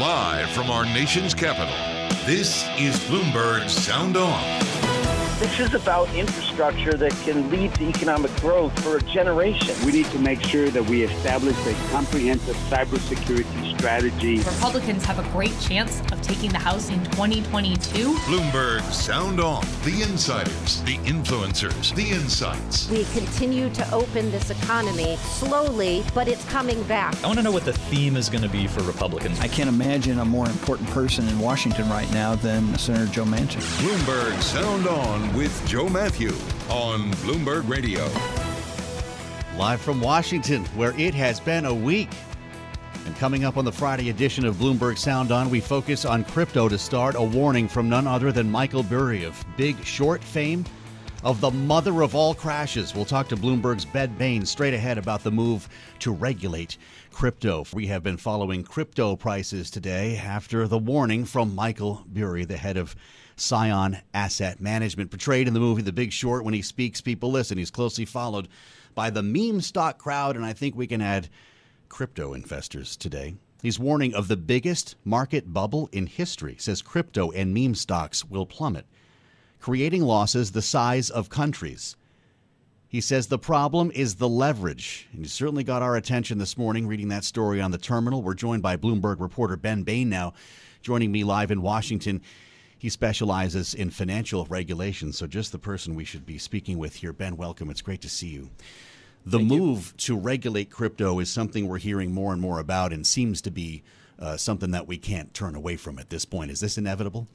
Live from our nation's capital, this is Bloomberg Sound On. This is about infrastructure that can lead to economic growth for a generation. We need to make sure that we establish a comprehensive cybersecurity strategy. Republicans have a great chance of taking the House in 2022. Bloomberg Sound On. The insiders, the influencers, the insights. We continue to open this economy slowly, but it's coming back. I want to know what the theme is going to be for Republicans. I can't imagine a more important person in Washington right now than Senator Joe Manchin. Bloomberg Sound On with Joe Matthew on Bloomberg Radio. Live from Washington, where it has been a week. And coming up on the Friday edition of Bloomberg Sound On, we focus on crypto to start. A warning from none other than Michael Burry of Big Short fame, of the mother of all crashes. We'll talk to Bloomberg's Ben Bain straight ahead about the move to regulate crypto. We have been following crypto prices today after the warning from Michael Burry, the head of Scion Asset Management. Portrayed in the movie The Big Short, when he speaks, people listen. He's closely followed by the meme stock crowd, and I think we can add crypto investors today. He's warning of the biggest market bubble in history, says crypto and meme stocks will plummet, creating losses the size of countries. He says the problem is the leverage. And he certainly got our attention this morning reading that story on the terminal. We're joined by Bloomberg reporter Ben Bain now, joining me live in Washington. He specializes in financial regulation, so just the person we should be speaking with here. Ben, welcome. It's great to see you. The Thank move you. to regulate crypto is something we're hearing more and more about and seems to be uh, something that we can't turn away from at this point. Is this inevitable?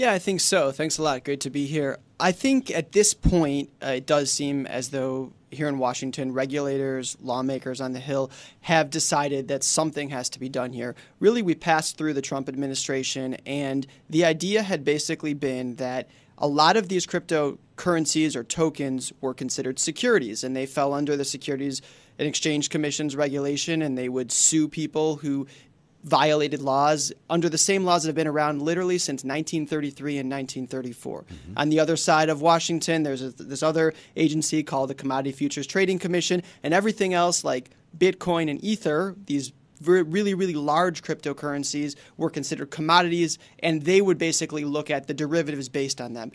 Yeah, I think so. Thanks a lot. Great to be here. I think at this point, uh, it does seem as though here in Washington, regulators, lawmakers on the Hill have decided that something has to be done here. Really, we passed through the Trump administration, and the idea had basically been that a lot of these cryptocurrencies or tokens were considered securities, and they fell under the Securities and Exchange Commission's regulation, and they would sue people who violated laws under the same laws that have been around literally since 1933 and 1934. Mm-hmm. On the other side of Washington, there's a, this other agency called the Commodity Futures Trading Commission, and everything else like Bitcoin and Ether, these really, really large cryptocurrencies were considered commodities, and they would basically look at the derivatives based on them.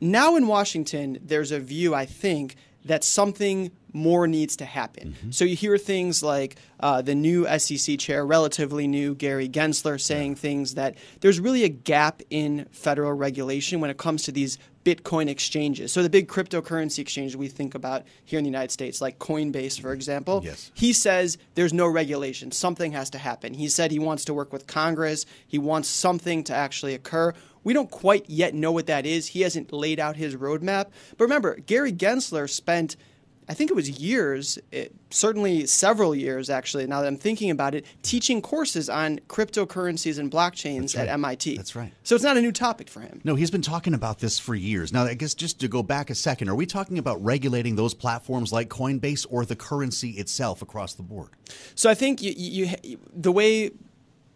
Now in Washington, there's a view, I think, that something more needs to happen. Mm-hmm. So you hear things like uh, the new SEC chair, relatively new, Gary Gensler, saying yeah. things that there's really a gap in federal regulation when it comes to these Bitcoin exchanges. So the big cryptocurrency exchange we think about here in the United States, like Coinbase, for example, yes. he says there's no regulation. Something has to happen. He said he wants to work with Congress. He wants something to actually occur. We don't quite yet know what that is. He hasn't laid out his roadmap. But remember, Gary Gensler spent – I think it was years, it, certainly several years actually, now that I'm thinking about it, teaching courses on cryptocurrencies and blockchains right. at MIT. That's right. So it's not a new topic for him. No, he's been talking about this for years. Now, I guess just to go back a second, are we talking about regulating those platforms like Coinbase or the currency itself across the board? So I think you, you, the way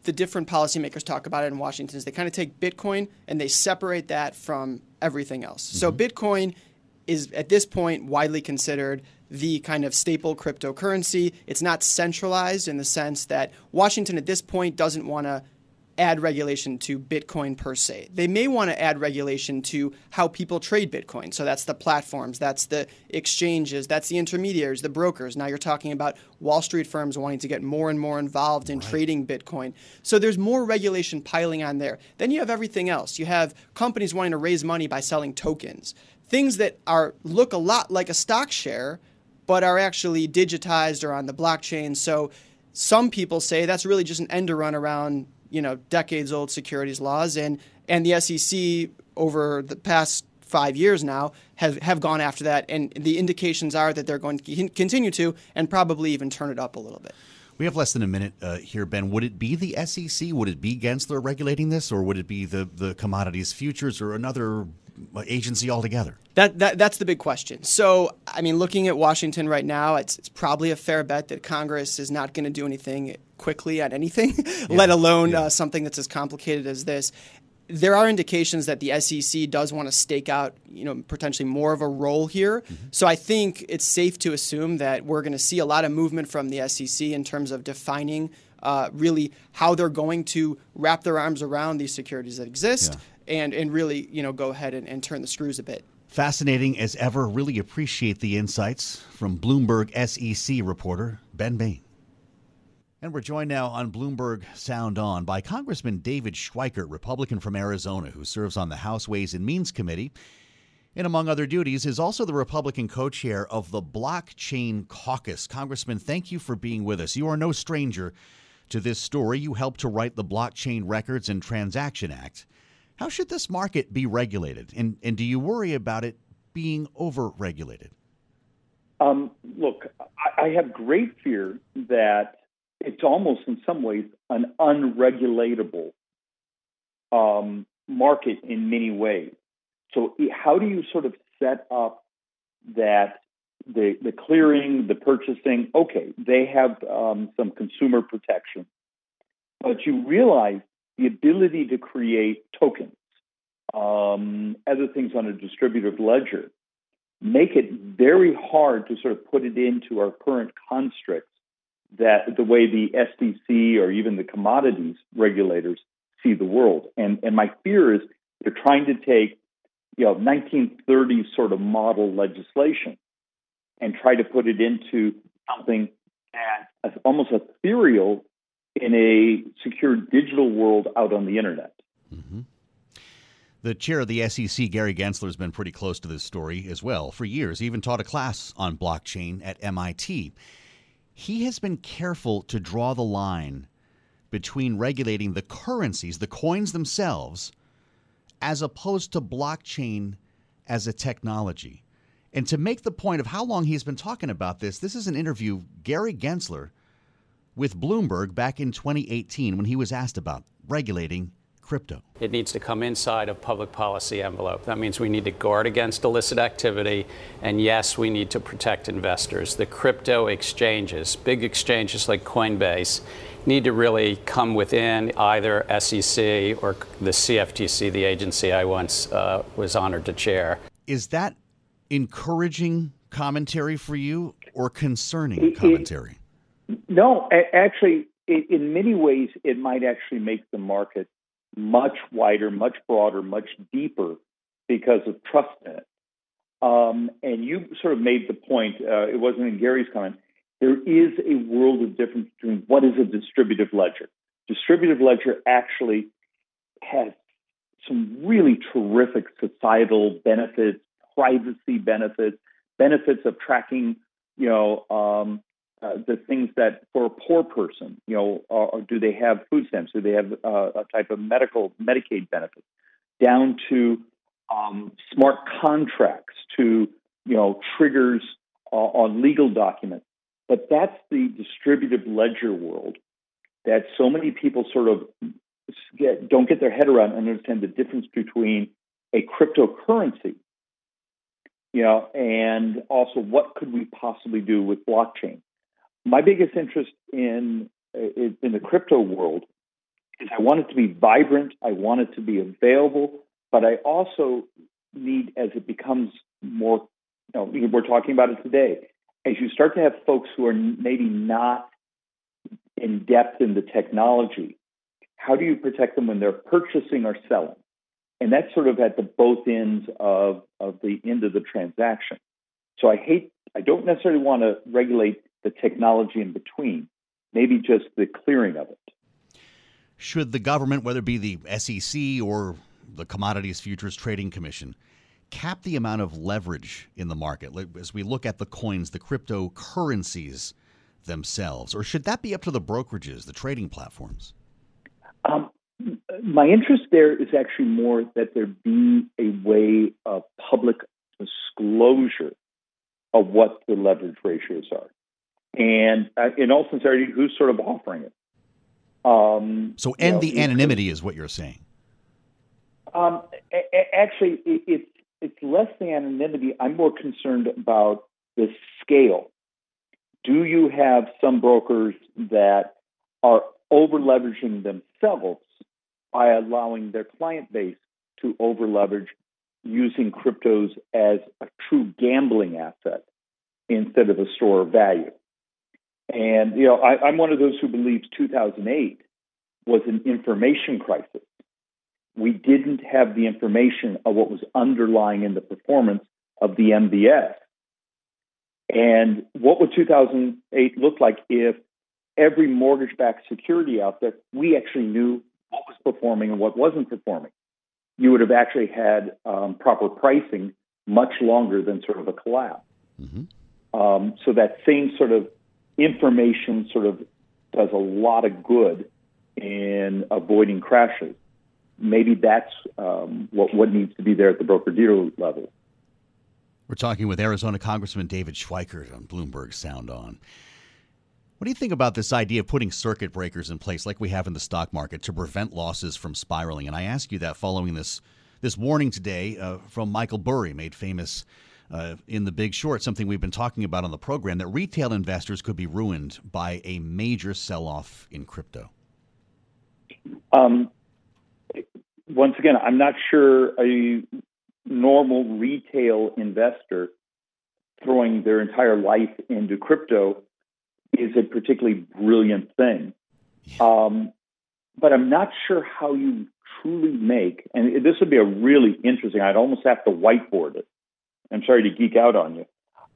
the different policymakers talk about it in Washington is they kind of take Bitcoin and they separate that from everything else. Mm-hmm. So Bitcoin is at this point widely considered the kind of staple cryptocurrency. It's not centralized in the sense that Washington at this point doesn't want to add regulation to Bitcoin per se. They may want to add regulation to how people trade Bitcoin. So that's the platforms, that's the exchanges, that's the intermediaries, the brokers. Now you're talking about Wall Street firms wanting to get more and more involved in right. trading Bitcoin. So there's more regulation piling on there. Then you have everything else. You have companies wanting to raise money by selling tokens things that are look a lot like a stock share, but are actually digitized or on the blockchain. So some people say that's really just an end run around you know decades old securities laws, and and the SEC over the past five years now have, have gone after that, and the indications are that they're going to continue to, and probably even turn it up a little bit. We have less than a minute uh, here, Ben. Would it be the SEC? Would it be Gensler regulating this, or would it be the, the commodities futures or another agency altogether? That, that that's the big question. So, I mean, looking at Washington right now, it's, it's probably a fair bet that Congress is not going to do anything quickly at anything, yeah. let alone yeah. uh, something that's as complicated as this there are indications that the SEC does want to stake out, you know, potentially more of a role here. Mm-hmm. So I think it's safe to assume that we're going to see a lot of movement from the SEC in terms of defining uh, really how they're going to wrap their arms around these securities that exist yeah. And, and really, you know, go ahead and, and turn the screws a bit. Fascinating as ever. Really appreciate the insights from Bloomberg SEC reporter Ben Bain. And we're joined now on Bloomberg Sound On by Congressman David Schweikert, Republican from Arizona, who serves on the House Ways and Means Committee. And among other duties, is also the Republican co chair of the Blockchain Caucus. Congressman, thank you for being with us. You are no stranger to this story. You helped to write the Blockchain Records and Transaction Act. How should this market be regulated? And, and do you worry about it being over regulated? Um, look, I, I have great fear that it's almost in some ways an unregulatable um, market in many ways. So, how do you sort of set up that the the clearing, the purchasing? Okay, they have um, some consumer protection, but you realize the ability to create tokens, um, other things on a distributed ledger, make it very hard to sort of put it into our current constructs that the way the SEC or even the commodities regulators see the world. And and my fear is they're trying to take you know 1930s sort of model legislation and try to put it into something that's almost ethereal in a secure digital world out on the internet. Mm-hmm. The chair of the SEC, Gary Gensler, has been pretty close to this story as well for years. He even taught a class on blockchain at MIT he has been careful to draw the line between regulating the currencies, the coins themselves, as opposed to blockchain as a technology. And to make the point of how long he's been talking about this, this is an interview Gary Gensler with Bloomberg back in 2018 when he was asked about regulating crypto. It needs to come inside a public policy envelope. That means we need to guard against illicit activity, and yes, we need to protect investors. The crypto exchanges, big exchanges like Coinbase, need to really come within either SEC or the CFTC, the agency I once uh, was honored to chair. Is that encouraging commentary for you or concerning commentary? No, actually, in many ways, it might actually make the market much wider, much broader, much deeper because of trust in it. Um, and you sort of made the point, uh, it wasn't in Gary's comment, there is a world of difference between what is a distributive ledger. Distributive ledger actually has some really terrific societal benefits, privacy benefits, benefits of tracking, you know, um, uh, the things that for a poor person, you know, do they have food stamps? Do they have uh, a type of medical Medicaid benefit? Down to um, smart contracts, to you know triggers uh, on legal documents. But that's the distributive ledger world that so many people sort of get, don't get their head around and understand the difference between a cryptocurrency, you know, and also what could we possibly do with blockchain my biggest interest in in the crypto world is I want it to be vibrant, I want it to be available, but I also need as it becomes more. You know, we're talking about it today. As you start to have folks who are maybe not in depth in the technology, how do you protect them when they're purchasing or selling? And that's sort of at the both ends of, of the end of the transaction. So I hate, I don't necessarily want to regulate the technology in between, maybe just the clearing of it. Should the government, whether it be the SEC or the Commodities Futures Trading Commission, cap the amount of leverage in the market as we look at the coins, the cryptocurrencies themselves? Or should that be up to the brokerages, the trading platforms? Um, my interest there is actually more that there be a way of public disclosure of what the leverage ratios are And uh, in all sincerity, who's sort of offering it? Um, so end know, the anonymity is what you're saying. Um, a- actually, it, it's it's less the anonymity. I'm more concerned about the scale. Do you have some brokers that are over leveraging themselves by allowing their client base to over leverage using cryptos as a true gambling asset instead of a store of value? And, you know, I, I'm one of those who believes 2008 was an information crisis. We didn't have the information of what was underlying in the performance of the MBS. And what would 2008 look like if every mortgage backed security out there, we actually knew what was performing and what wasn't performing? You would have actually had um, proper pricing much longer than sort of a collapse. Mm-hmm. Um, so that same sort of information sort of does a lot of good in avoiding crashes. Maybe that's um, what, what needs to be there at the broker dealer level. We're talking with Arizona Congressman David Schweikert on Bloomberg Sound On. What do you think about this idea of putting circuit breakers in place like we have in the stock market to prevent losses from spiraling? And I ask you that following this this warning today uh, from Michael Burry, made famous uh, in The Big Short, something we've been talking about on the program, that retail investors could be ruined by a major sell off in crypto. Um, once again, I'm not sure a normal retail investor throwing their entire life into crypto is a particularly brilliant thing. Um, but I'm not sure how you truly make, and this would be a really interesting, I'd almost have to whiteboard it. I'm sorry to geek out on you.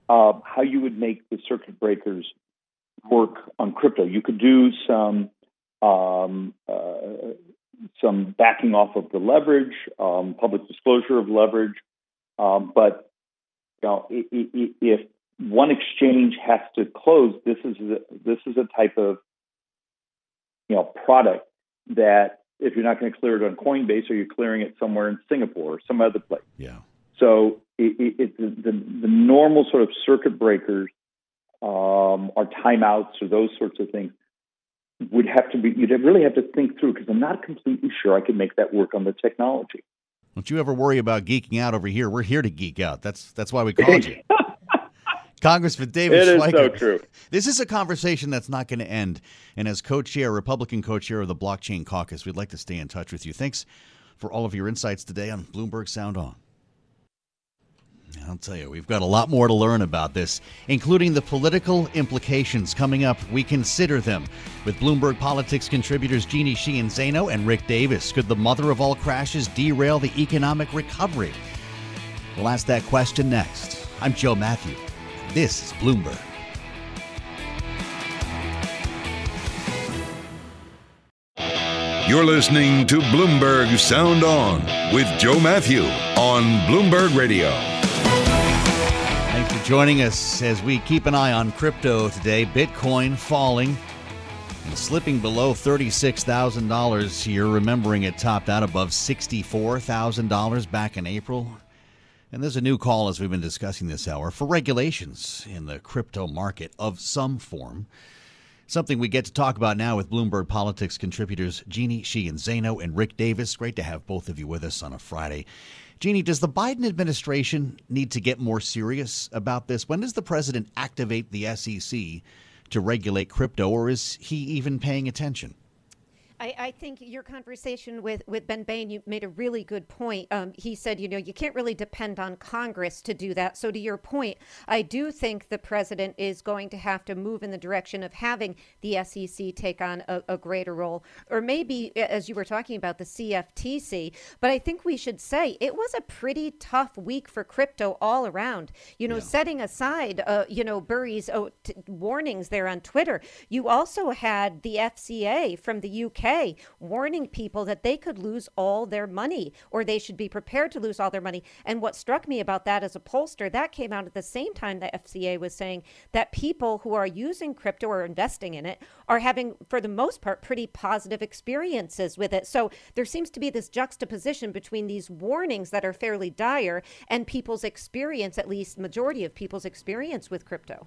Uh, how you would make the circuit breakers work on crypto. You could do some um, uh, some backing off of the leverage, um, public disclosure of leverage. Um, but you know, if one exchange has to close, this is a, this is a type of you know product that if you're not going to clear it on Coinbase, or you're clearing it somewhere in Singapore or some other place. Yeah. So it, it, it the, the normal sort of circuit breakers um, or timeouts or those sorts of things would have to be you'd really have to think through because I'm not completely sure I could make that work on the technology. Don't you ever worry about geeking out over here? We're here to geek out. That's that's why we called you. Congressman David it Schweikert. so true. This is a conversation that's not going to end. And as co-chair, Republican co-chair of the Blockchain Caucus, we'd like to stay in touch with you. Thanks for all of your insights today on Bloomberg Sound On. I'll tell you, we've got a lot more to learn about this, including the political implications coming up. We consider them with Bloomberg Politics contributors Jeannie Sheehan Zaino and Rick Davis. Could the mother of all crashes derail the economic recovery? We'll ask that question next. I'm Joe Matthew. This is Bloomberg. You're listening to Bloomberg Sound On with Joe Matthew on Bloomberg Radio joining us as we keep an eye on crypto today. Bitcoin falling and slipping below $36,000 here. Remembering it topped out above $64,000 back in April. And there's a new call, as we've been discussing this hour, for regulations in the crypto market of some form. Something we get to talk about now with Bloomberg Politics contributors Jeannie Sheehan Zaino and Rick Davis. Great to have both of you with us on a Friday. Jeannie, does the Biden administration need to get more serious about this? When does the president activate the SEC to regulate crypto, or is he even paying attention? I, I, think your conversation with, with Ben Bain, you made a really good point. Um, he said, you know, you can't really depend on Congress to do that. So, to your point, I do think the president is going to have to move in the direction of having the SEC take on a, a greater role, or maybe, as you were talking about, the CFTC. But I think we should say it was a pretty tough week for crypto all around. You know, yeah. setting aside, uh, you know, Burry's oh, t- warnings there on Twitter, you also had the FCA from the UK warning people that they could lose all their money or they should be prepared to lose all their money. And what struck me about that as a pollster, that came out at the same time the FCA was saying that people who are using crypto or investing in it are having, for the most part, pretty positive experiences with it. So there seems to be this juxtaposition between these warnings that are fairly dire and people's experience, at least majority of people's experience with crypto.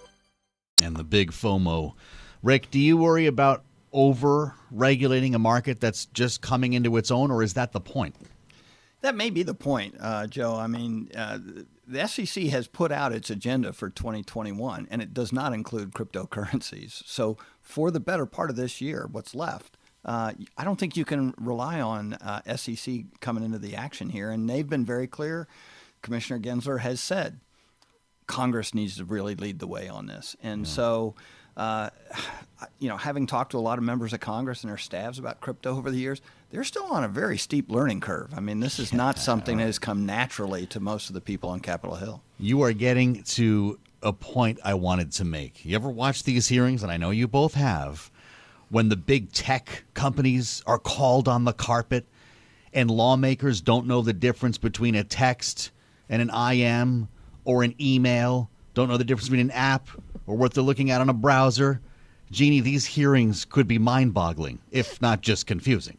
And the big FOMO. Rick, do you worry about over regulating a market that's just coming into its own, or is that the point? That may be the point, uh, Joe. I mean, uh, the SEC has put out its agenda for 2021, and it does not include cryptocurrencies. So, for the better part of this year, what's left, uh, I don't think you can rely on uh, SEC coming into the action here. And they've been very clear. Commissioner Gensler has said Congress needs to really lead the way on this. And yeah. so, uh, you know, having talked to a lot of members of Congress and their staffs about crypto over the years, they're still on a very steep learning curve. I mean, this is not something that has come naturally to most of the people on Capitol Hill. You are getting to a point I wanted to make. You ever watch these hearings? And I know you both have. When the big tech companies are called on the carpet and lawmakers don't know the difference between a text and an IM or an email, don't know the difference between an app or what they're looking at on a browser. Jeannie, these hearings could be mind boggling, if not just confusing.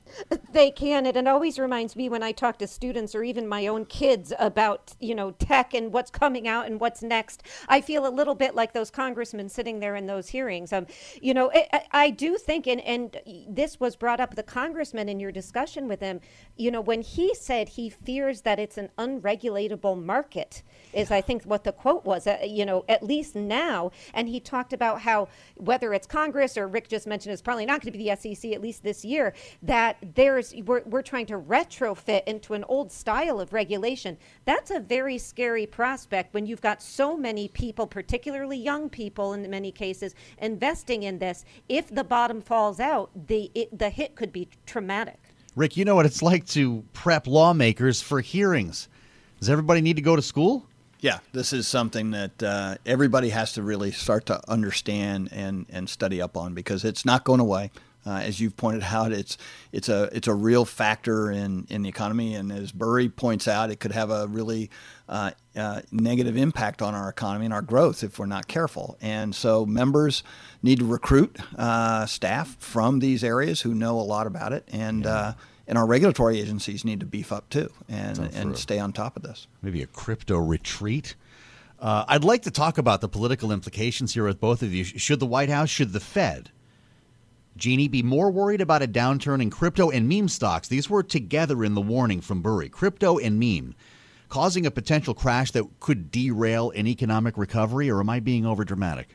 They can. And it always reminds me when I talk to students or even my own kids about, you know, tech and what's coming out and what's next. I feel a little bit like those congressmen sitting there in those hearings. Um, you know, I, I do think, and, and this was brought up, the congressman in your discussion with him, you know, when he said he fears that it's an unregulatable market, is I think what the quote was, uh, you know, at least now. And he talked about how whether it's Congress or Rick just mentioned it's probably not going to be the SEC, at least this year, that there's we're, we're trying to retrofit into an old style of regulation. That's a very scary prospect when you've got so many people, particularly young people in many cases, investing in this. If the bottom falls out, the it, the hit could be traumatic. Rick, you know what it's like to prep lawmakers for hearings. Does everybody need to go to school? Yeah, this is something that uh, everybody has to really start to understand and, and study up on because it's not going away. Uh, as you've pointed out, it's it's a it's a real factor in, in the economy, and as Burry points out, it could have a really uh, uh, negative impact on our economy and our growth if we're not careful. And so, members need to recruit uh, staff from these areas who know a lot about it, and yeah. And our regulatory agencies need to beef up too and and stay on top of this. Maybe a crypto retreat. Uh, I'd like to talk about the political implications here with both of you. Should the White House, should the Fed? Jeannie, be more worried about a downturn in crypto and meme stocks. These were together in the warning from Burry. Crypto and meme causing a potential crash that could derail an economic recovery, or am I being overdramatic?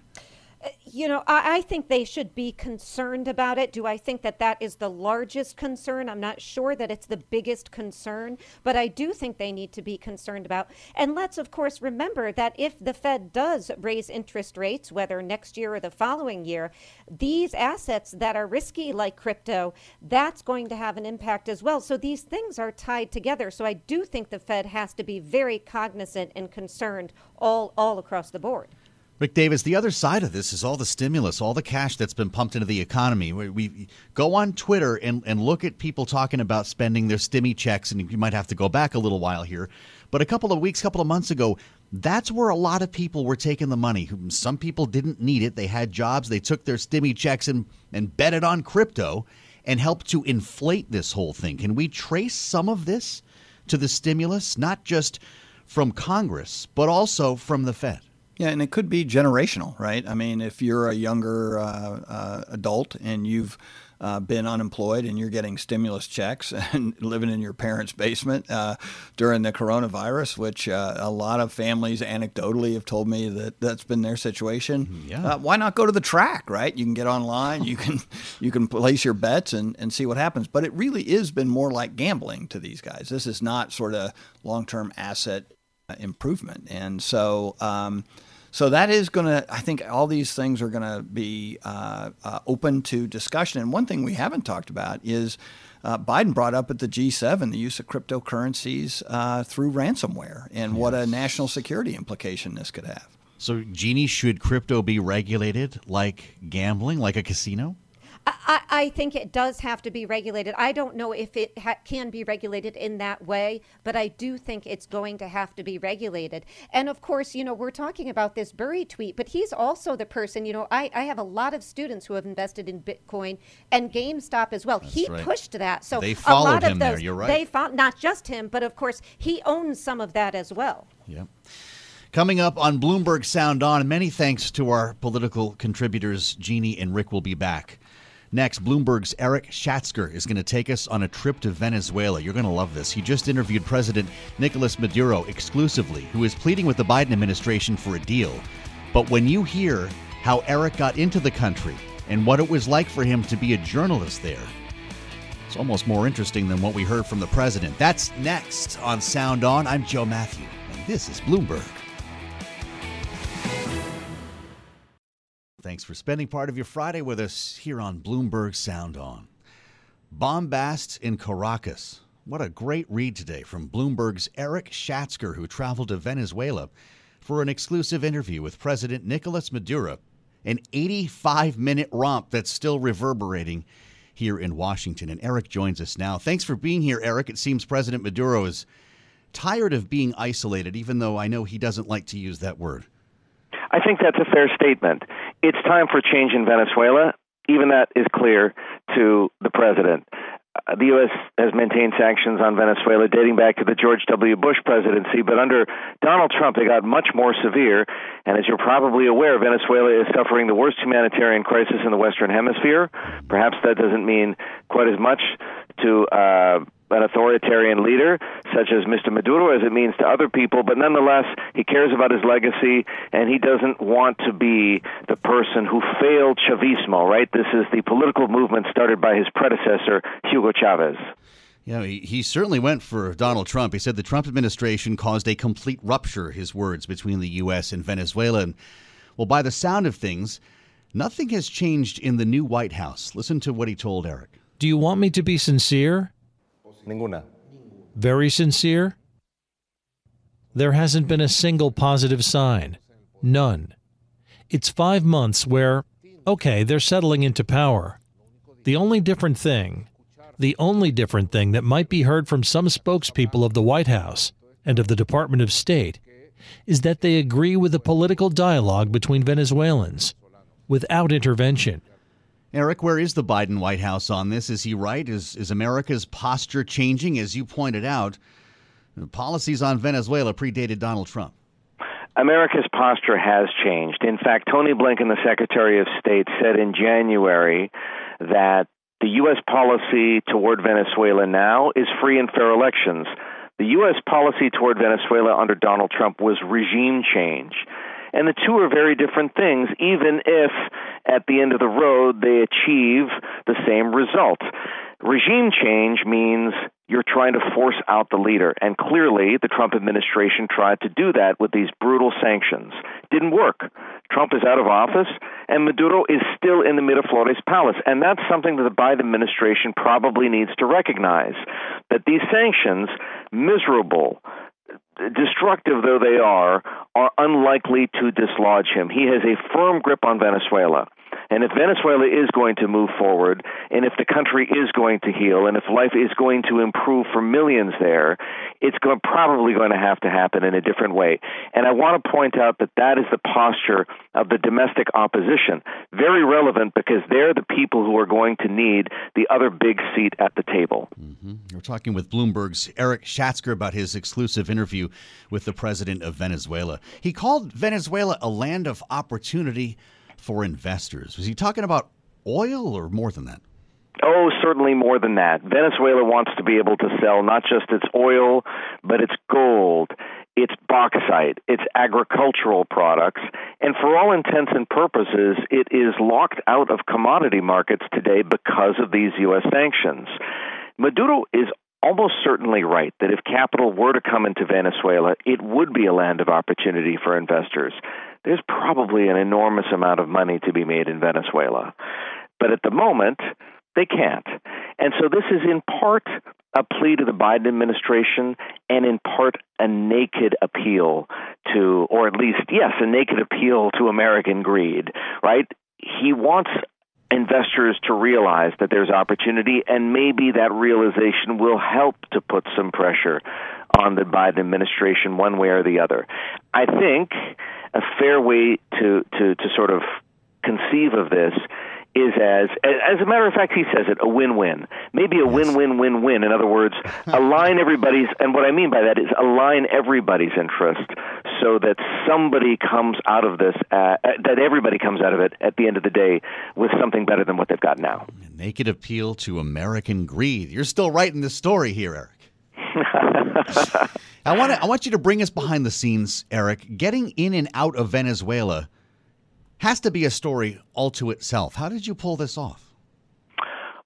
You know, I, I, think they should be concerned about it. Do I think that that is the largest concern? I'm not sure that it's the biggest concern, but I do think they need to be concerned about. And let's, of course, remember that if the Fed does raise interest rates, whether next year or the following year, these assets that are risky, like crypto, that's going to have an impact as well. So these things are tied together. So I do think the Fed has to be very cognizant and concerned all, all across the board. Rick Davis, the other side of this is all the stimulus, all the cash that's been pumped into the economy. We, we, go on Twitter and, and look at people talking about spending their stimmy checks, and you might have to go back a little while here. But a couple of weeks, couple of months ago, that's where a lot of people were taking the money. Some people didn't need it. They had jobs. They took their stimmy checks and, and bet it on crypto and helped to inflate this whole thing. Can we trace some of this to the stimulus, not just from Congress, but also from the Fed? Yeah, and it could be generational, right? I mean, if you're a younger uh, uh, adult and you've uh, been unemployed and you're getting stimulus checks and living in your parents' basement uh, during the coronavirus, which uh, a lot of families anecdotally have told me that that's been their situation. Mm-hmm, yeah. Uh, why not go to the track, right? You can get online, you can you can place your bets and, and see what happens. But it really is been more like gambling to these guys. This is not sort of long term asset improvement, and so. Um, so that is going to, I think all these things are going to be uh, uh, open to discussion. And one thing we haven't talked about is uh, Biden brought up at the G7 the use of cryptocurrencies uh, through ransomware and yes. what a national security implication this could have. So, Jeannie, should crypto be regulated like gambling, like a casino? I, I, think it does have to be regulated. I don't know if it ha- can be regulated in that way, but I do think it's going to have to be regulated. And of course, you know, we're talking about this Burry tweet, but he's also the person, you know, I, I have a lot of students who have invested in Bitcoin and GameStop as well. That's he right. pushed that. So They a followed lot of him those, there. You're right. They found not just him, but of course, he owns some of that as well. Yep. Coming up on Bloomberg Sound On, many thanks to our political contributors, Jeannie and Rick will be back. Next, Bloomberg's Eric Schatzker is going to take us on a trip to Venezuela. You're going to love this. He just interviewed President Nicolas Maduro exclusively, who is pleading with the Biden administration for a deal. But when you hear how Eric got into the country and what it was like for him to be a journalist there, it's almost more interesting than what we heard from the president. That's next on Sound On. I'm Joe Matthew, and this is Bloomberg. Thanks for spending part of your Friday with us here on Bloomberg Sound On. Bombast in Caracas. What a great read today from Bloomberg's Eric Schatzker, who traveled to Venezuela for an exclusive interview with President Nicolas Maduro. An 85 minute romp that's still reverberating here in Washington. And Eric joins us now. Thanks for being here, Eric. It seems President Maduro is tired of being isolated, even though I know he doesn't like to use that word. I think that's a fair statement. It's time for change in Venezuela. Even that is clear to the president. Uh, the U.S. has maintained sanctions on Venezuela dating back to the George W. Bush presidency, but under Donald Trump, they got much more severe. And as you're probably aware, Venezuela is suffering the worst humanitarian crisis in the Western Hemisphere. Perhaps that doesn't mean quite as much to uh, an authoritarian leader such as Mr. Maduro as it means to other people, but nonetheless, he cares about his legacy and he doesn't want to be the person who failed Chavismo, right? This is the political movement started by his predecessor, Hugo Chavez. Yeah, he, he certainly went for Donald Trump. He said the Trump administration caused a complete rupture, his words, between the U.S. and Venezuela. And, well, by the sound of things, nothing has changed in the new White House. Listen to what he told Eric. Do you want me to be sincere? Ninguna. Very sincere? There hasn't been a single positive sign. None. It's five months where, okay, they're settling into power. The only different thing, the only different thing that might be heard from some spokespeople of the White House and of the Department of State is that they agree with the political dialogue between Venezuelans without intervention. Eric, where is the Biden White House on this? Is he right? Is, is America's posture changing? As you pointed out, policies on Venezuela predated Donald Trump. America's posture has changed. In fact, Tony Blinken, the Secretary of State, said in January that the U.S. policy toward Venezuela now is free and fair elections. The U.S. policy toward Venezuela under Donald Trump was regime change. And the two are very different things, even if at the end of the road they achieve the same result. Regime change means you're trying to force out the leader. And clearly, the Trump administration tried to do that with these brutal sanctions. Didn't work. Trump is out of office, and Maduro is still in the Miraflores palace. And that's something that the Biden administration probably needs to recognize that these sanctions, miserable, destructive though they are, are unlikely to dislodge him. He has a firm grip on Venezuela. And if Venezuela is going to move forward, and if the country is going to heal, and if life is going to improve for millions there, it's going, probably going to have to happen in a different way. And I want to point out that that is the posture of the domestic opposition. Very relevant because they're the people who are going to need the other big seat at the table. Mm-hmm. We're talking with Bloomberg's Eric Schatzker about his exclusive interview with the president of Venezuela. He called Venezuela a land of opportunity for investors. Was he talking about oil or more than that? Oh, certainly more than that. Venezuela wants to be able to sell not just its oil, but its gold, its bauxite, its agricultural products, and for all intents and purposes, it is locked out of commodity markets today because of these U.S. sanctions. Maduro is almost certainly right that if capital were to come into Venezuela, it would be a land of opportunity for investors. There's probably an enormous amount of money to be made in Venezuela. But at the moment, they can't. And so this is in part a plea to the Biden administration and in part a naked appeal to, or at least, yes, a naked appeal to American greed, right? He wants investors to realize that there's opportunity, and maybe that realization will help to put some pressure on the Biden administration one way or the other. I think a fair way to, to, to sort of conceive of this is as as a matter of fact he says it a win-win. Maybe a win-win-win-win. In other words align everybody's and what i mean by that is align everybody's interest so that somebody comes out of this uh, that everybody comes out of it at the end of the day with something better than what they've got now. Naked appeal to american greed. You're still writing the story here eric I want to, I want you to bring us behind the scenes, Eric. Getting in and out of Venezuela has to be a story all to itself. How did you pull this off?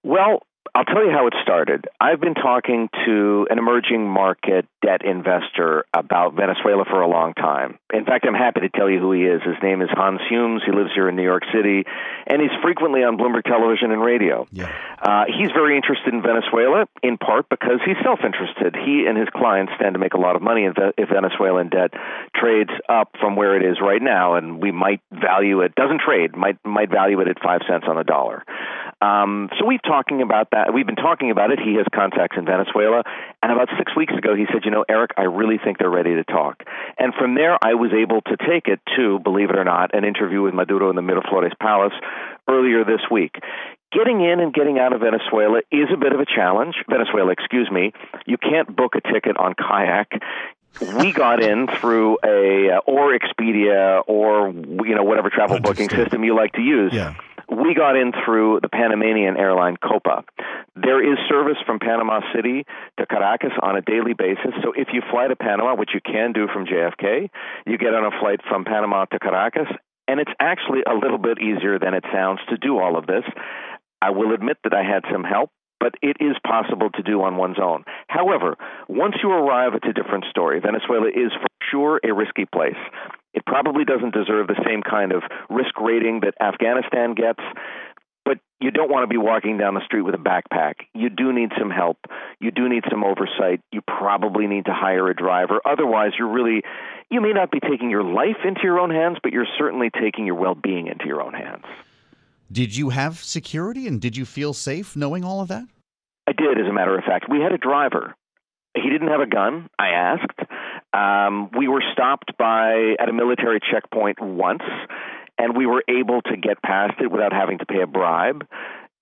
Well, I'll tell you how it started. I've been talking to an emerging market debt investor about Venezuela for a long time. In fact, I'm happy to tell you who he is. His name is Hans Humes. He lives here in New York City, and he's frequently on Bloomberg Television and radio. Yeah. Uh, he's very interested in Venezuela, in part because he's self interested. He and his clients stand to make a lot of money if Venezuelan debt trades up from where it is right now, and we might value it, doesn't trade, might, might value it at five cents on the dollar. Um, so we've talking about that. We've been talking about it. He has contacts in Venezuela, and about six weeks ago, he said, "You know, Eric, I really think they're ready to talk." And from there, I was able to take it to, believe it or not, an interview with Maduro in the Miraflores Palace earlier this week. Getting in and getting out of Venezuela is a bit of a challenge. Venezuela, excuse me. You can't book a ticket on kayak we got in through a uh, or Expedia or you know whatever travel booking system you like to use. Yeah we got in through the Panamanian airline Copa. There is service from Panama City to Caracas on a daily basis. So if you fly to Panama, which you can do from JFK, you get on a flight from Panama to Caracas, and it's actually a little bit easier than it sounds to do all of this. I will admit that I had some help but it is possible to do on one's own. However, once you arrive, it's a different story. Venezuela is sure a risky place. It probably doesn't deserve the same kind of risk rating that Afghanistan gets, but you don't want to be walking down the street with a backpack. You do need some help. You do need some oversight. You probably need to hire a driver. Otherwise, you're really, you may not be taking your life into your own hands, but you're certainly taking your well being into your own hands. Did you have security and did you feel safe knowing all of that? I did, as a matter of fact. We had a driver. He didn't have a gun, I asked. Um, we were stopped by at a military checkpoint once, and we were able to get past it without having to pay a bribe.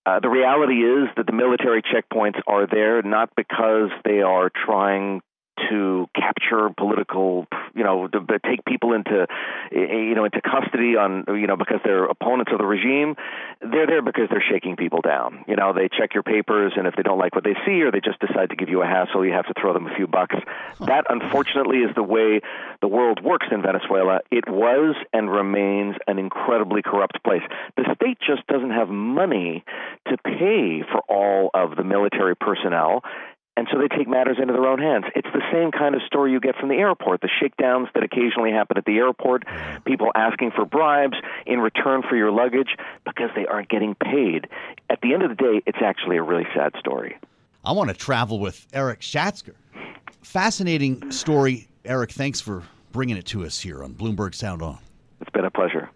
Uh, the reality is that the military checkpoints are there not because they are trying to capture political, you know, to, to take people into, eh, eh, you know, into custody on, you know, because they're opponents of the regime. They're there because they're shaking people down. You know, they check your papers, and if they don't like what they see, or they just decide to give you a hassle, you have to throw them a few bucks. That, unfortunately, is the way the world works in Venezuela. It was and remains an incredibly corrupt place. The state just doesn't have money to pay for all of the military personnel and so they take matters into their own hands. It's the same kind of story you get from the airport, the shakedowns that occasionally happen at the airport, people asking for bribes in return for your luggage because they aren't getting paid. At the end of the day, it's actually a really sad story. I want to travel with Eric Schatzker. Fascinating story. Eric, thanks for bringing it to us here on Bloomberg Sound On. It's been a pleasure.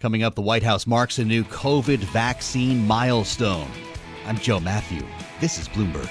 Coming up, the White House marks a new COVID vaccine milestone. I'm Joe Matthew. This is Bloomberg.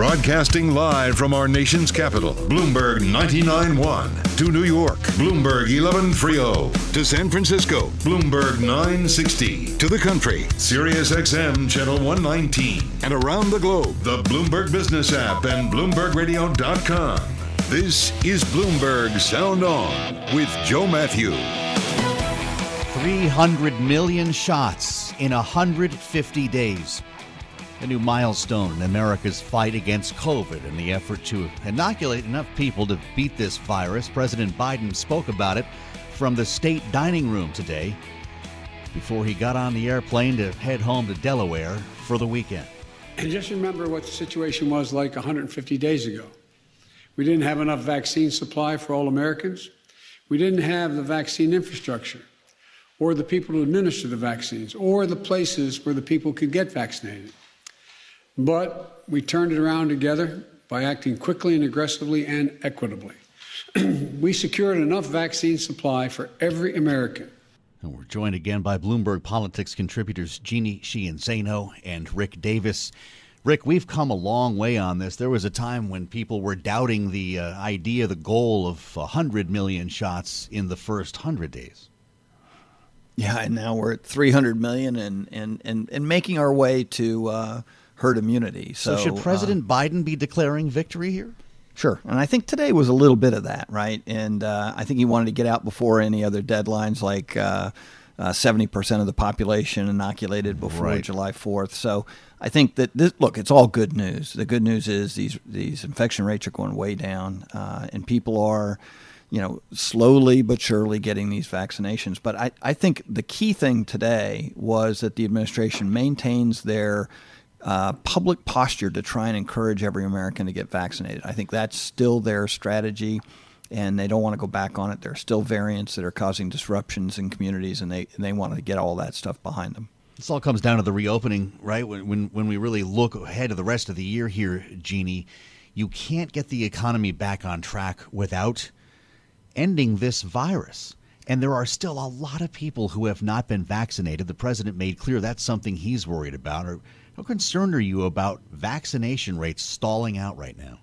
Broadcasting live from our nation's capital, Bloomberg 99.1. To New York, Bloomberg 11.30. To San Francisco, Bloomberg 960. To the country, Sirius XM Channel 119. And around the globe, the Bloomberg Business app and BloombergRadio.com. This is Bloomberg Sound On with Joe Matthew. 300 million shots in 150 days. A new milestone in America's fight against COVID and the effort to inoculate enough people to beat this virus. President Biden spoke about it from the state dining room today before he got on the airplane to head home to Delaware for the weekend. And just remember what the situation was like 150 days ago. We didn't have enough vaccine supply for all Americans. We didn't have the vaccine infrastructure or the people to administer the vaccines or the places where the people could get vaccinated. But we turned it around together by acting quickly and aggressively and equitably. we secured enough vaccine supply for every American. And we're joined again by Bloomberg Politics contributors Jeannie Sheehan Zaino and Rick Davis. Rick, we've come a long way on this. There was a time when people were doubting the uh, idea, the goal of 100 million shots in the first 100 days. Yeah, and now we're at 300 million and, and, and, and making our way to uh, herd immunity. So, so should President uh, Biden be declaring victory here? Sure. And I think today was a little bit of that, right? And uh, I think he wanted to get out before any other deadlines like uh, uh, 70% of the population inoculated before right. July 4th. So I think that this, look, it's all good news. The good news is these these infection rates are going way down, uh, and people are, you know, slowly but surely getting these vaccinations. But I, I think the key thing today was that the administration maintains their uh, public posture to try and encourage every American to get vaccinated. I think that's still their strategy, and they don't want to go back on it. There are still variants that are causing disruptions in communities, and they and they want to get all that stuff behind them. This all comes down to the reopening, right? When when when we really look ahead to the rest of the year here, Jeannie, you can't get the economy back on track without ending this virus. And there are still a lot of people who have not been vaccinated. The president made clear that's something he's worried about. Or how concerned are you about vaccination rates stalling out right now?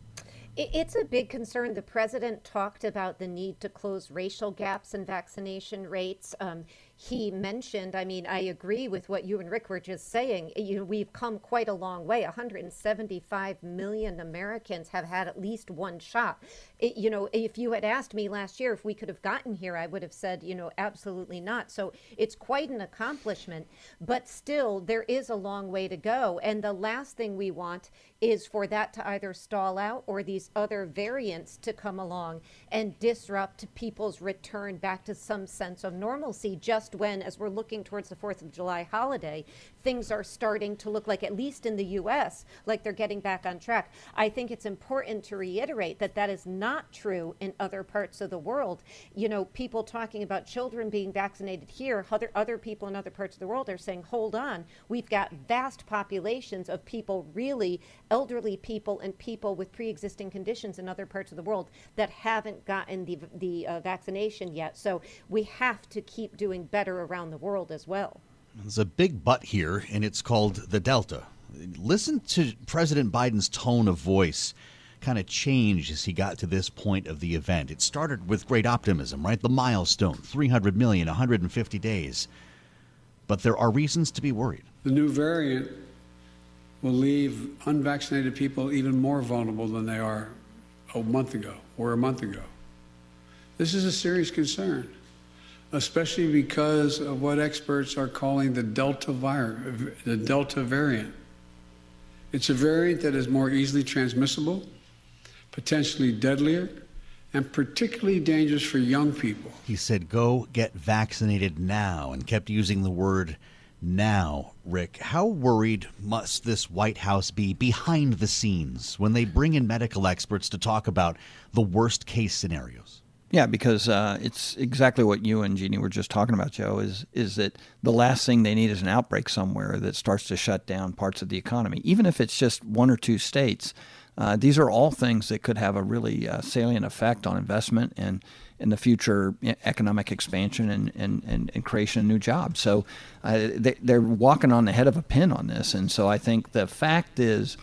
It's a big concern. The president talked about the need to close racial gaps in vaccination rates. Um, he mentioned, I mean, I agree with what you and Rick were just saying. You know, we've come quite a long way. 175 million Americans have had at least one shot. It, you know, if you had asked me last year if we could have gotten here, I would have said, you know, absolutely not. So it's quite an accomplishment, but still, there is a long way to go. And the last thing we want is for that to either stall out or these other variants to come along and disrupt people's return back to some sense of normalcy just when, as we're looking towards the 4th of July holiday, things are starting to look like, at least in the U.S., like they're getting back on track. I think it's important to reiterate that that is not true in other parts of the world. You know, people talking about children being vaccinated here, other, other people in other parts of the world are saying, hold on, we've got vast populations of people really elderly people and people with pre-existing conditions in other parts of the world that haven't gotten the, the uh, vaccination yet. So we have to keep doing better around the world as well. There's a big but here, and it's called the Delta. Listen to President Biden's tone of voice kind of change as he got to this point of the event. It started with great optimism, right? The milestone 300 million, 150 days. But there are reasons to be worried. The new variant will leave unvaccinated people even more vulnerable than they are a month ago or a month ago. This is a serious concern, especially because of what experts are calling the Delta virus, the Delta variant. It's a variant that is more easily transmissible, potentially deadlier, and particularly dangerous for young people. He said, Go get vaccinated now, and kept using the word now, Rick, how worried must this White House be behind the scenes when they bring in medical experts to talk about the worst case scenarios? Yeah, because uh, it's exactly what you and Jeannie were just talking about, Joe. Is is that the last thing they need is an outbreak somewhere that starts to shut down parts of the economy, even if it's just one or two states. Uh, these are all things that could have a really uh, salient effect on investment and in the future economic expansion and, and, and, and creation of new jobs. So uh, they, they're walking on the head of a pin on this. And so I think the fact is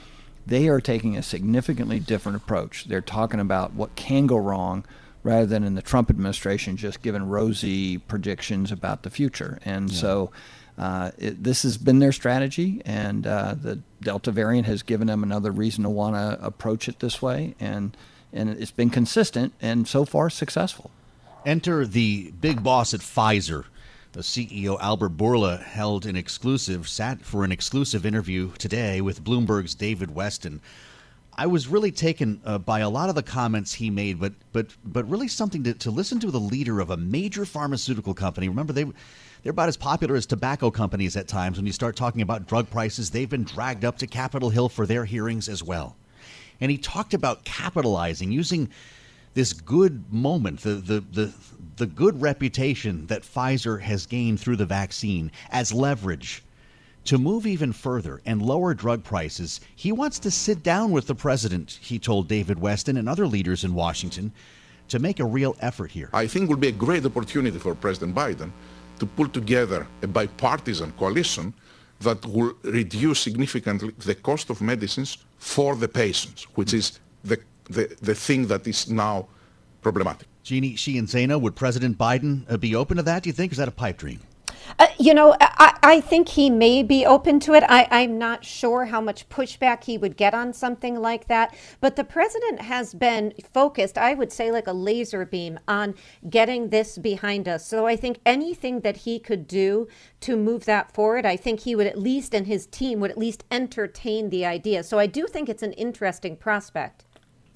they are taking a significantly different approach. They're talking about what can go wrong rather than in the Trump administration just giving rosy predictions about the future. And yeah. so uh, it, this has been their strategy, and uh, the Delta variant has given them another reason to want to approach it this way. And and it's been consistent and so far successful. Enter the big boss at Pfizer, The CEO Albert Bourla held an exclusive sat for an exclusive interview today with Bloomberg's David Westin. I was really taken uh, by a lot of the comments he made, but but but really something to, to listen to the leader of a major pharmaceutical company. Remember they they're about as popular as tobacco companies at times. When you start talking about drug prices, they've been dragged up to Capitol Hill for their hearings as well. And he talked about capitalizing using this good moment, the the the the good reputation that Pfizer has gained through the vaccine as leverage to move even further and lower drug prices, he wants to sit down with the president, he told David Westin and other leaders in Washington, to make a real effort here. I think will be a great opportunity for President Biden to pull together a bipartisan coalition that will reduce significantly the cost of medicines for the patients, which is the, the, the thing that is now problematic. Jeannie Sheehan Zaino, would President Biden be open to that, do you think? Is that a pipe dream? Uh, you know, I, I, think he may be open to it. I, I'm not sure how much pushback he would get on something like that. But the president has been focused, I would say, like a laser beam on getting this behind us. So I think anything that he could do to move that forward, I think he would at least, and his team would at least entertain the idea. So I do think it's an interesting prospect.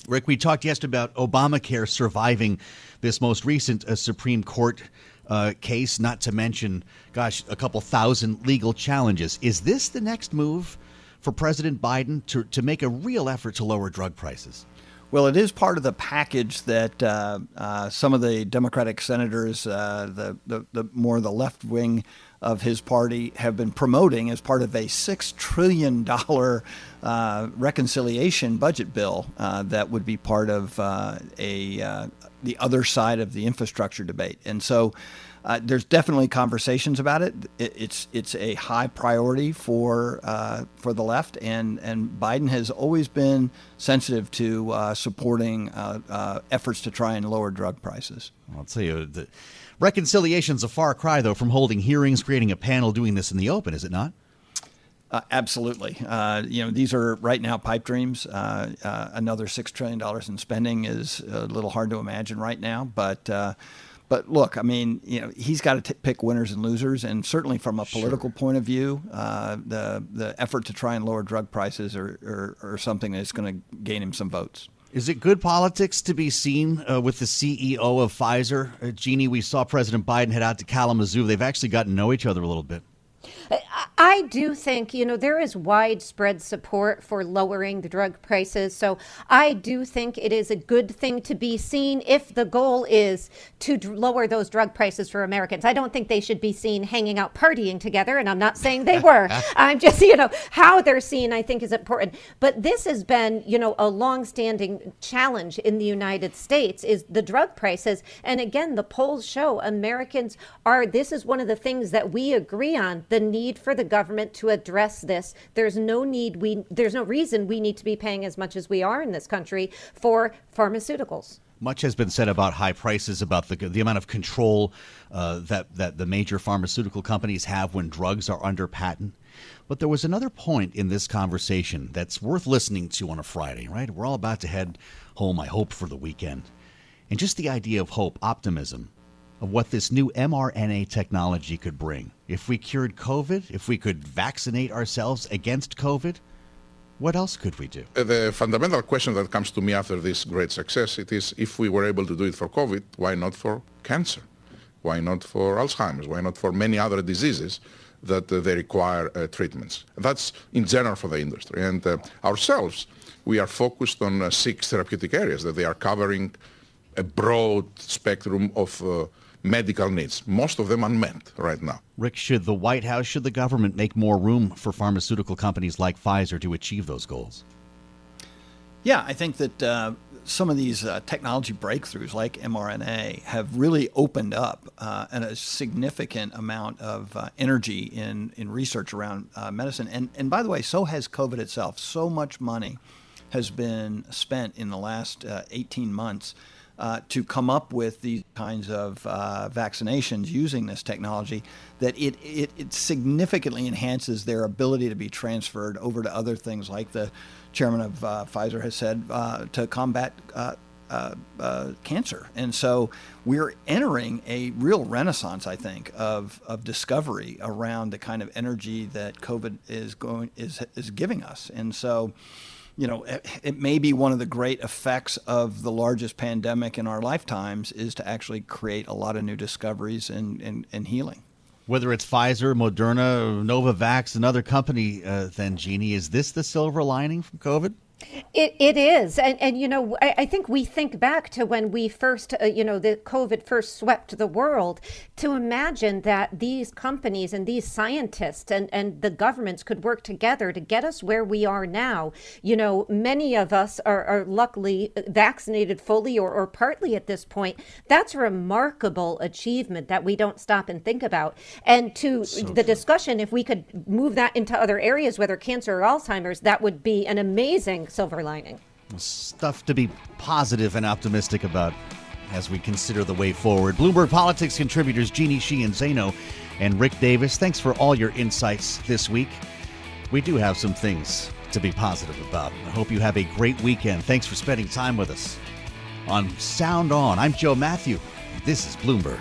Rick, we talked yesterday about Obamacare surviving this most recent uh, Supreme Court uh, case, not to mention, gosh, a couple thousand legal challenges. Is this the next move for President Biden to, to make a real effort to lower drug prices? Well, it is part of the package that uh, uh, some of the Democratic senators, uh, the, the, the, more the left wing of his party, have been promoting as part of a $6 trillion uh, reconciliation budget bill uh, that would be part of uh, a, the other side of the infrastructure debate. And so uh, there's definitely conversations about it. it. It's it's a high priority for uh, for the left, and and Biden has always been sensitive to uh, supporting uh, uh, efforts to try and lower drug prices. I'll tell you, the reconciliation's a far cry though from holding hearings, creating a panel, doing this in the open, is it not? Uh, absolutely. Uh, you know, these are right now pipe dreams. Uh, uh another six trillion dollars in spending is a little hard to imagine right now. But, uh, but look, I mean, you know, he's got to pick winners and losers, and certainly from a political sure. point of view, uh, the the effort to try and lower drug prices or or, or something that's going to gain him some votes. Is it good politics to be seen uh, with the CEO of Pfizer? Uh, Jeannie, we saw President Biden head out to Kalamazoo. They've actually gotten to know each other a little bit. I do think, you know, there is widespread support for lowering the drug prices. So I do think it is a good thing to be seen if the goal is to lower those drug prices for Americans. I don't think they should be seen hanging out partying together. And I'm not saying they were. I'm just, you know, how they're seen, I think, is important. But this has been, you know, a longstanding challenge in the United States is the drug prices. And again, the polls show Americans are, this is one of the things that we agree on the need for the government to address this. There's no need we there's no reason we need to be paying as much as we are in this country for pharmaceuticals. Much has been said about high prices, about the the amount of control uh, that that the major pharmaceutical companies have when drugs are under patent. But there was another point in this conversation that's worth listening to on a Friday. Right, we're all about to head home. I hope for the weekend, and just the idea of hope, optimism, of what this new mRNA technology could bring. If we cured COVID, if we could vaccinate ourselves against COVID, what else could we do? Uh, the fundamental question that comes to me after this great success it is if we were able to do it for COVID, why not for cancer? Why not for Alzheimer's? Why not for many other diseases that uh, they require uh, treatments? That's in general for the industry. And uh, ourselves, we are focused on uh, six therapeutic areas that they are covering a broad spectrum of uh, medical needs, most of them unmet right now. Rick, should the White House, should the government make more room for pharmaceutical companies like Pfizer to achieve those goals? Yeah, I think that uh, some of these uh, technology breakthroughs, like mRNA, have really opened up uh, a significant amount of uh, energy in, in research around uh, medicine. And, and by the way, so has COVID itself. So much money has been spent in the last uh, 18 months uh, to come up with these kinds of uh, vaccinations using this technology that it, it, it, significantly enhances their ability to be transferred over to other things like the chairman of uh, Pfizer has said uh, to combat uh, uh, cancer. And so we're entering a real renaissance, I think, of, of discovery around the kind of energy that COVID is going is is giving us. And so, you know, it, it may be one of the great effects of the largest pandemic in our lifetimes is to actually create a lot of new discoveries and, and, and healing whether it's Pfizer, Moderna, Novavax, another company, uh, then Jeannie, is this the silver lining from COVID? It, it is. And, and you know, I, I think we think back to when we first, uh, you know, the COVID first swept the world to imagine that these companies and these scientists and, and the governments could work together to get us where we are now. You know, many of us are, are luckily vaccinated fully or, or partly at this point. That's a remarkable achievement that we don't stop and think about. And to so the true. discussion, if we could move that into other areas, whether cancer or Alzheimer's, that would be an amazing silver lining. Stuff to be positive and optimistic about as we consider the way forward. Bloomberg Politics contributors Jeannie Sheehan Zaino and Rick Davis, thanks for all your insights this week. We do have some things to be positive about. I hope you have a great weekend. Thanks for spending time with us on Sound On. I'm Joe Matthew. This is Bloomberg.